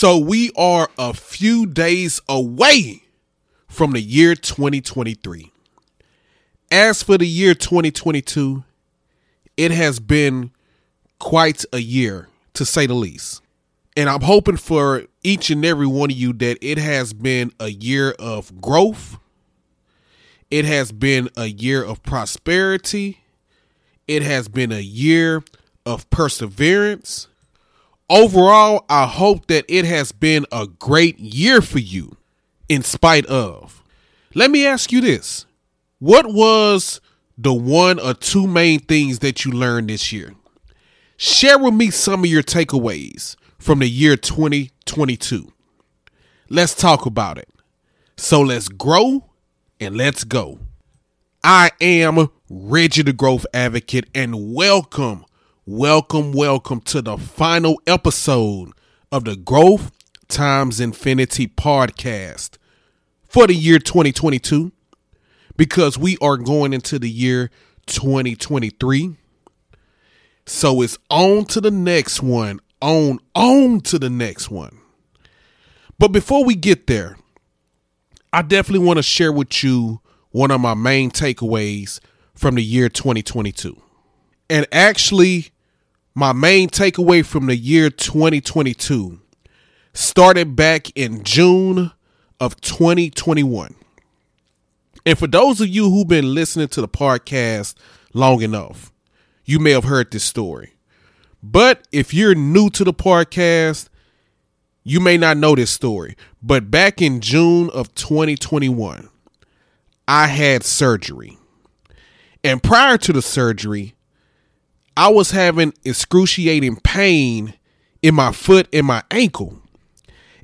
So we are a few days away from the year 2023. As for the year 2022, it has been quite a year to say the least. And I'm hoping for each and every one of you that it has been a year of growth. It has been a year of prosperity. It has been a year of perseverance. Overall, I hope that it has been a great year for you in spite of. Let me ask you this. What was the one or two main things that you learned this year? Share with me some of your takeaways from the year 2022. Let's talk about it. So let's grow and let's go. I am Reggie the Growth Advocate and welcome, welcome, welcome to the final episode of the Growth Times Infinity podcast for the year 2022 because we are going into the year 2023. So it's on to the next one, on, on to the next one. But before we get there, I definitely want to share with you one of my main takeaways from the year 2022. And actually, my main takeaway from the year 2022 started back in June of 2021. And for those of you who've been listening to the podcast long enough, you may have heard this story. But if you're new to the podcast, you may not know this story. But back in June of 2021, I had surgery. And prior to the surgery, I was having excruciating pain in my foot and my ankle,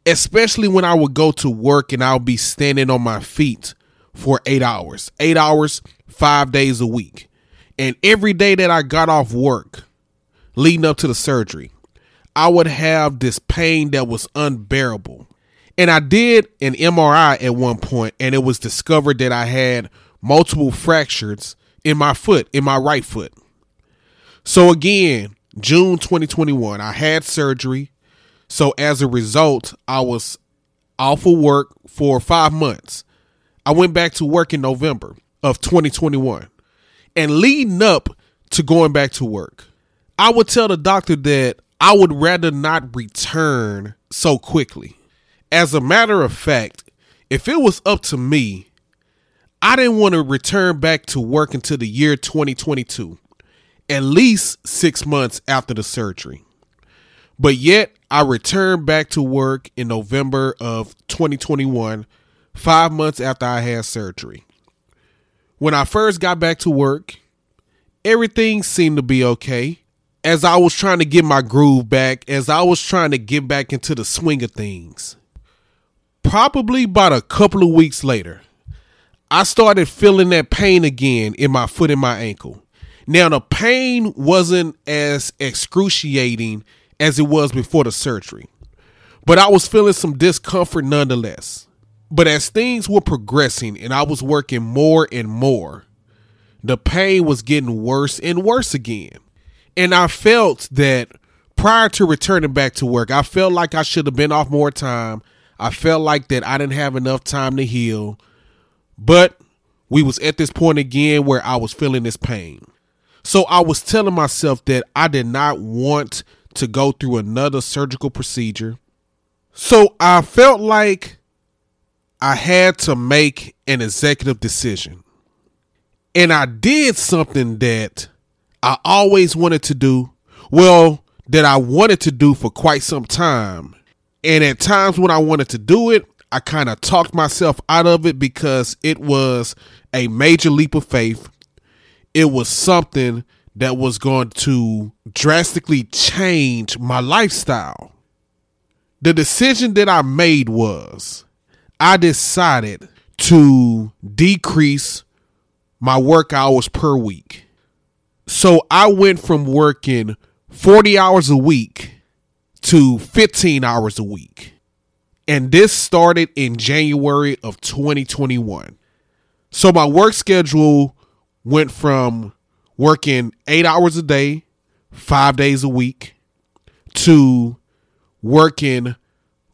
especially when I would go to work and I'll be standing on my feet for eight hours, eight hours, five days a week. And every day that I got off work leading up to the surgery, I would have this pain that was unbearable. And I did an MRI at one point, and it was discovered that I had multiple fractures in my foot, in my right foot. So again, June 2021, I had surgery. So as a result, I was off of work for five months. I went back to work in November of 2021. And leading up to going back to work, I would tell the doctor that I would rather not return so quickly. As a matter of fact, if it was up to me, I didn't want to return back to work until the year 2022, at least six months after the surgery. But yet, I returned back to work in November of 2021 five months after I had surgery. When I first got back to work, everything seemed to be okay. As I was trying to get my groove back, as I was trying to get back into the swing of things. Probably about a couple of weeks later, I started feeling that pain again in my foot and my ankle. Now, the pain wasn't as excruciating as it was before the surgery, but I was feeling some discomfort nonetheless. But as things were progressing and I was working more and more, the pain was getting worse and worse again. And I felt that prior to returning back to work, I felt like I should have been off more time. I felt like that I didn't have enough time to heal. But we was at this point again where I was feeling this pain. So I was telling myself that I did not want to go through another surgical procedure. So I felt like I had to make an executive decision. And I did something that I always wanted to do. Well, that I wanted to do for quite some time. And at times when I wanted to do it, I kind of talked myself out of it because it was a major leap of faith. It was something that was going to drastically change my lifestyle. The decision that I made was I decided to decrease my work hours per week. So I went from working 40 hours a week to 15 hours a week. And this started in January of 2021. So my work schedule went from working eight hours a day, five days a week, to working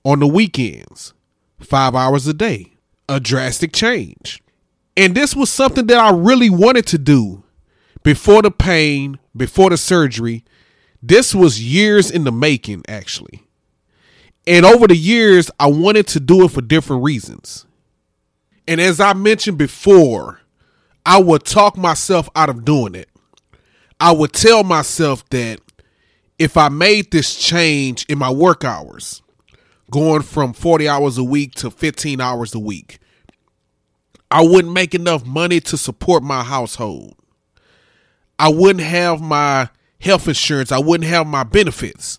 on the weekends, five hours a day. A drastic change. And this was something that I really wanted to do before the pain, before the surgery. This was years in the making, actually. And over the years, I wanted to do it for different reasons. And as I mentioned before, I would talk myself out of doing it. I would tell myself that if I made this change in my work hours, going from 40 hours a week to 15 hours a week, I wouldn't make enough money to support my household. I wouldn't have my health insurance. I wouldn't have my benefits.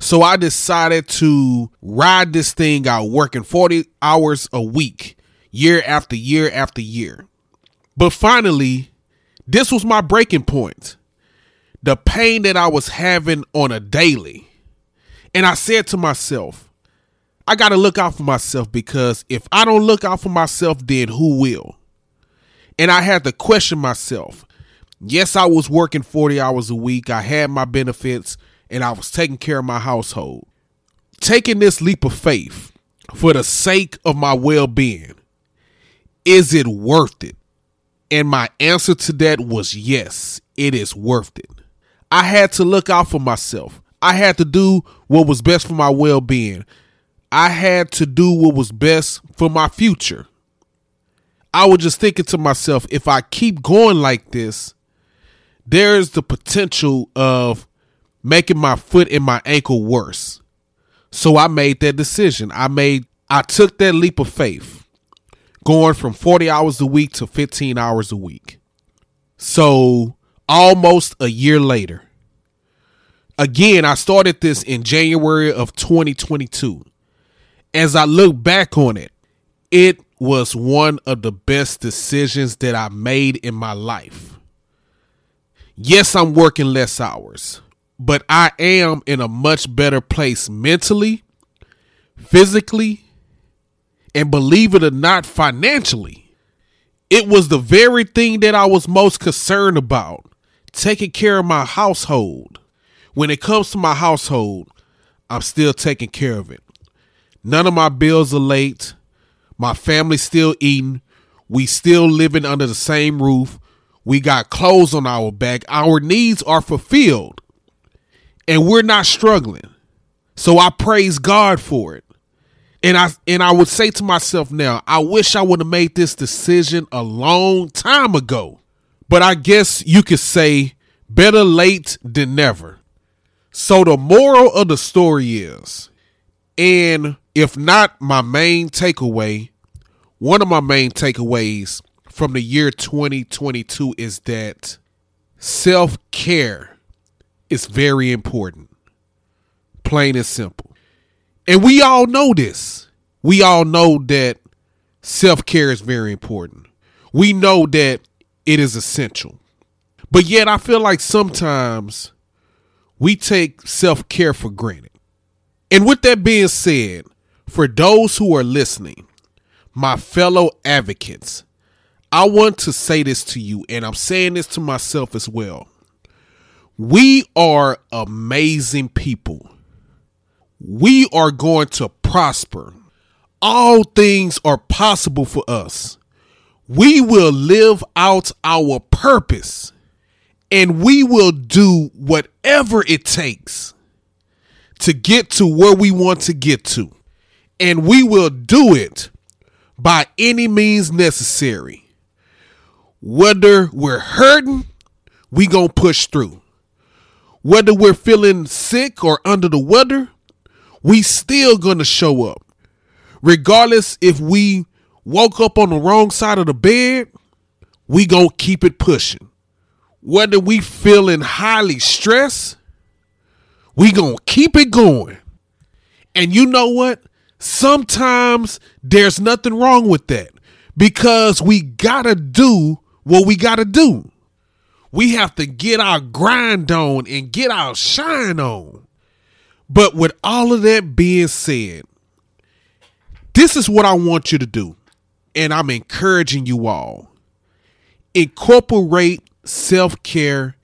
So I decided to ride this thing out, working 40 hours a week, year after year after year. But finally, this was my breaking point. The pain that I was having on a daily. And I said to myself, I got to look out for myself because if I don't look out for myself, then who will? And I had to question myself. Yes, I was working 40 hours a week. I had my benefits and I was taking care of my household. Taking this leap of faith for the sake of my well being, is it worth it? And my answer to that was yes, it is worth it. I had to look out for myself. I had to do what was best for my well being. I had to do what was best for my future. I was just thinking to myself, if I keep going like this, there's the potential of making my foot and my ankle worse. So I made that decision. I made I took that leap of faith going from 40 hours a week to 15 hours a week. So almost a year later. Again, I started this in January of 2022. As I look back on it, it was one of the best decisions that I made in my life. Yes, I'm working less hours, but I am in a much better place mentally, physically, and believe it or not, financially. It was the very thing that I was most concerned about taking care of my household. When it comes to my household, I'm still taking care of it. None of my bills are late. My family's still eating. We still living under the same roof. We got clothes on our back. Our needs are fulfilled. And we're not struggling. So I praise God for it. And I and I would say to myself now, I wish I would have made this decision a long time ago. But I guess you could say better late than never. So the moral of the story is, and if not my main takeaway, one of my main takeaways from the year 2022 is that self care is very important. Plain and simple. And we all know this. We all know that self care is very important. We know that it is essential. But yet, I feel like sometimes we take self care for granted. And with that being said, for those who are listening, my fellow advocates, I want to say this to you, and I'm saying this to myself as well. We are amazing people. We are going to prosper. All things are possible for us. We will live out our purpose and we will do whatever it takes to get to where we want to get to. And we will do it by any means necessary. Whether we're hurting, we going to push through. Whether we're feeling sick or under the weather, we still to show up. Regardless if we woke up on the wrong side of the bed, we to keep it pushing. Whether we feeling highly stressed, we to keep it going. And you know what? Sometimes there's nothing wrong with that because we got to do what we got to do. We have to get our grind on and get our shine on. But with all of that being said, this is what I want you to do. And I'm encouraging you all. Incorporate self care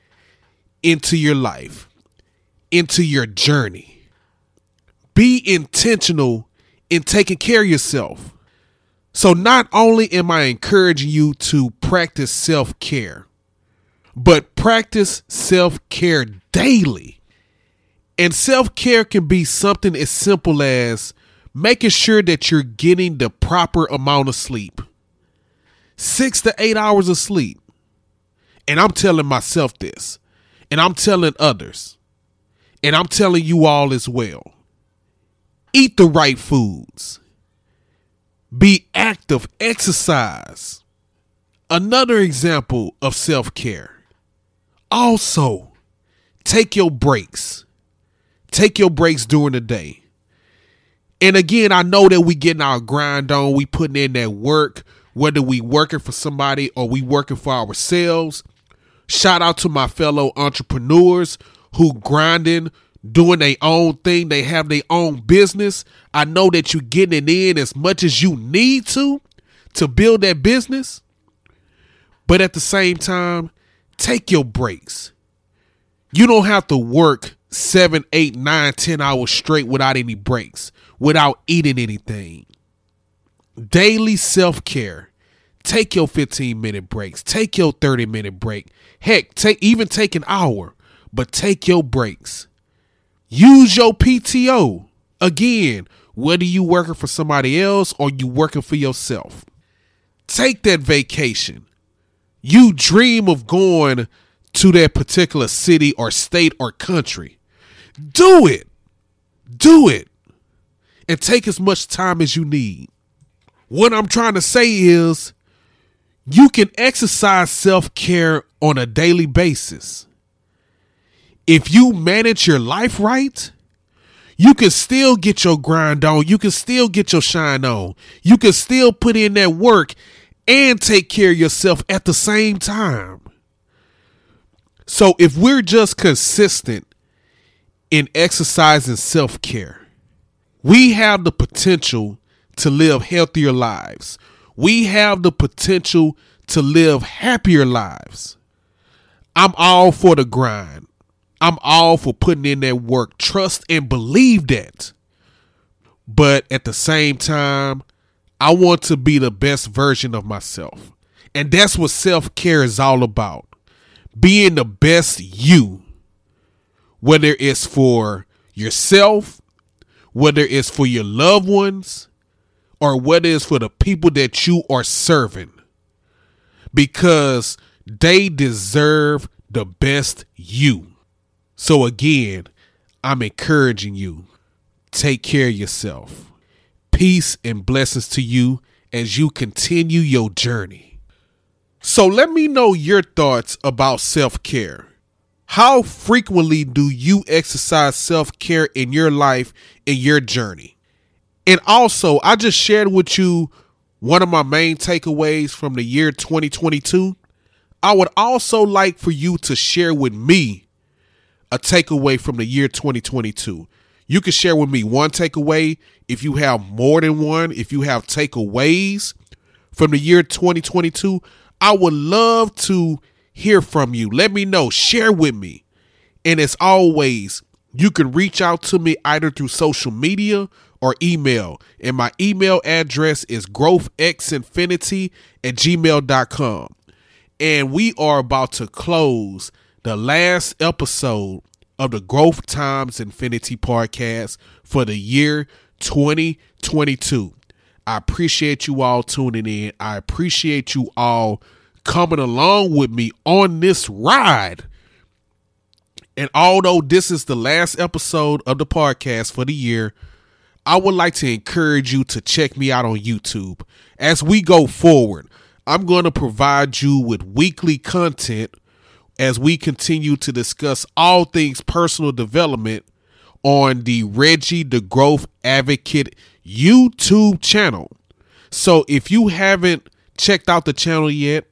into your life, into your journey. be intentional in taking care of yourself. So, not only am I encouraging you to practice self care, but practice self care daily. And self care can be something as simple as making sure that you're getting the proper amount of sleep six to eight hours of sleep. And I'm telling myself this, and I'm telling others, and I'm telling you all as well. Eat the right foods be active, exercise. Another example of self care. Also, take your breaks. Take your breaks during the day. And again, I know that we getting our grind on, we putting in that work, whether we working for somebody or we working for ourselves. Shout out to my fellow entrepreneurs who grinding doing their own thing, they have their own business. I know that you're getting in as much as you need to to build that business. But at the same time, take your breaks. You don't have to work seven, eight, nine, ten hours straight without any breaks, without eating anything. Daily self care. Take your 15 minute breaks. Take your 30 minute break. Heck, take even take an hour, but take your breaks. Use your PTO. Again, whether you working for somebody else or you working for yourself. Take that vacation. You dream of going to that particular city or state or country. Do it. Do it. And take as much time as you need. What I'm trying to say is you can exercise self care on a daily basis if you manage your life right, you can still get your grind on. You can still get your shine on. You can still put in that work and take care of yourself at the same time. So if we're just consistent in exercising self care, we have the potential to live healthier lives. We have the potential to live happier lives. I'm all for the grind. I'm all for putting in that work. Trust and believe that. But at the same time, I want to be the best version of myself. And that's what self care is all about being the best you, whether it's for yourself, whether it's for your loved ones, or whether it's for the people that you are serving. Because they deserve the best you. So again, I'm encouraging you take care of yourself. Peace and blessings to you as you continue your journey. So let me know your thoughts about self care. How frequently do you exercise self care in your life, in your journey? And also, I just shared with you one of my main takeaways from the year 2022. I would also like for you to share with me a takeaway from the year 2022. You can share with me one takeaway if you have more than one, if you have takeaways from the year 2022. I would love to hear from you. Let me know, share with me. And as always, you can reach out to me either through social media or email. And my email address is growthxinfinity at gmail.com. And we are about to close the last episode of the Growth Times Infinity podcast for the year 2022. I appreciate you all tuning in. I appreciate you all coming along with me on this ride. And although this is the last episode of the podcast for the year, I would like to encourage you to check me out on YouTube. As we go forward, I'm going to provide you with weekly content as we continue to discuss all things personal development on the Reggie the Growth Advocate YouTube channel. So if you haven't checked out the channel yet,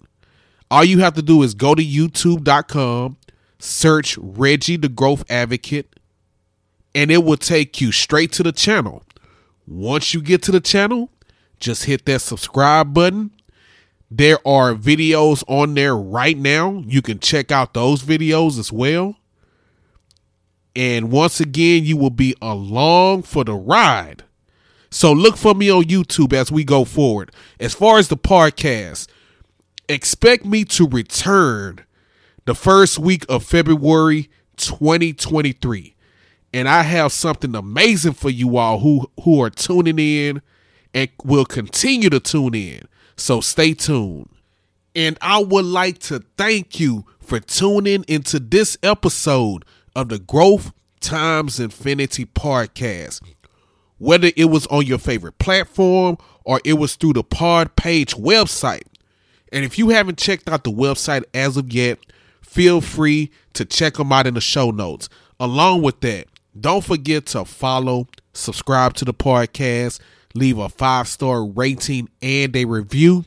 all you have to do is go to youtube.com, search Reggie the Growth Advocate, and it will take you straight to the channel. Once you get to the channel, just hit that subscribe button there are videos on there right now. You can check out those videos as well. And once again, you will be along for the ride. So look for me on YouTube as we go forward. As far as the podcast, expect me to return the first week of February 2023. And I have something amazing for you all who who are tuning in and will continue to tune in. So stay tuned. And I would like to thank you for tuning into this episode of the Growth Times Infinity podcast. Whether it was on your favorite platform or it was through the Pod Page website. And if you haven't checked out the website as of yet, feel free to check them out in the show notes. Along with that, don't forget to follow, subscribe to the podcast, leave a five star rating and a review.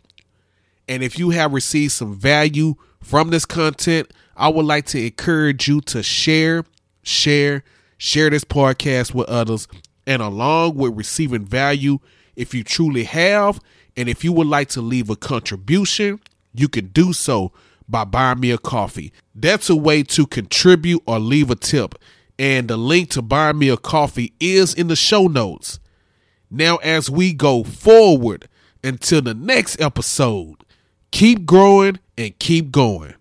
And if you have received some value from this content, I would like to encourage you to share, share, share this podcast with others. And along with receiving value, if you truly have, and if you would like to leave a contribution, you can do so by buying me a coffee. That's a way to contribute or leave a tip. And the link to buy me a coffee is in the show notes. Now, as we go forward until the next episode, keep growing and keep going.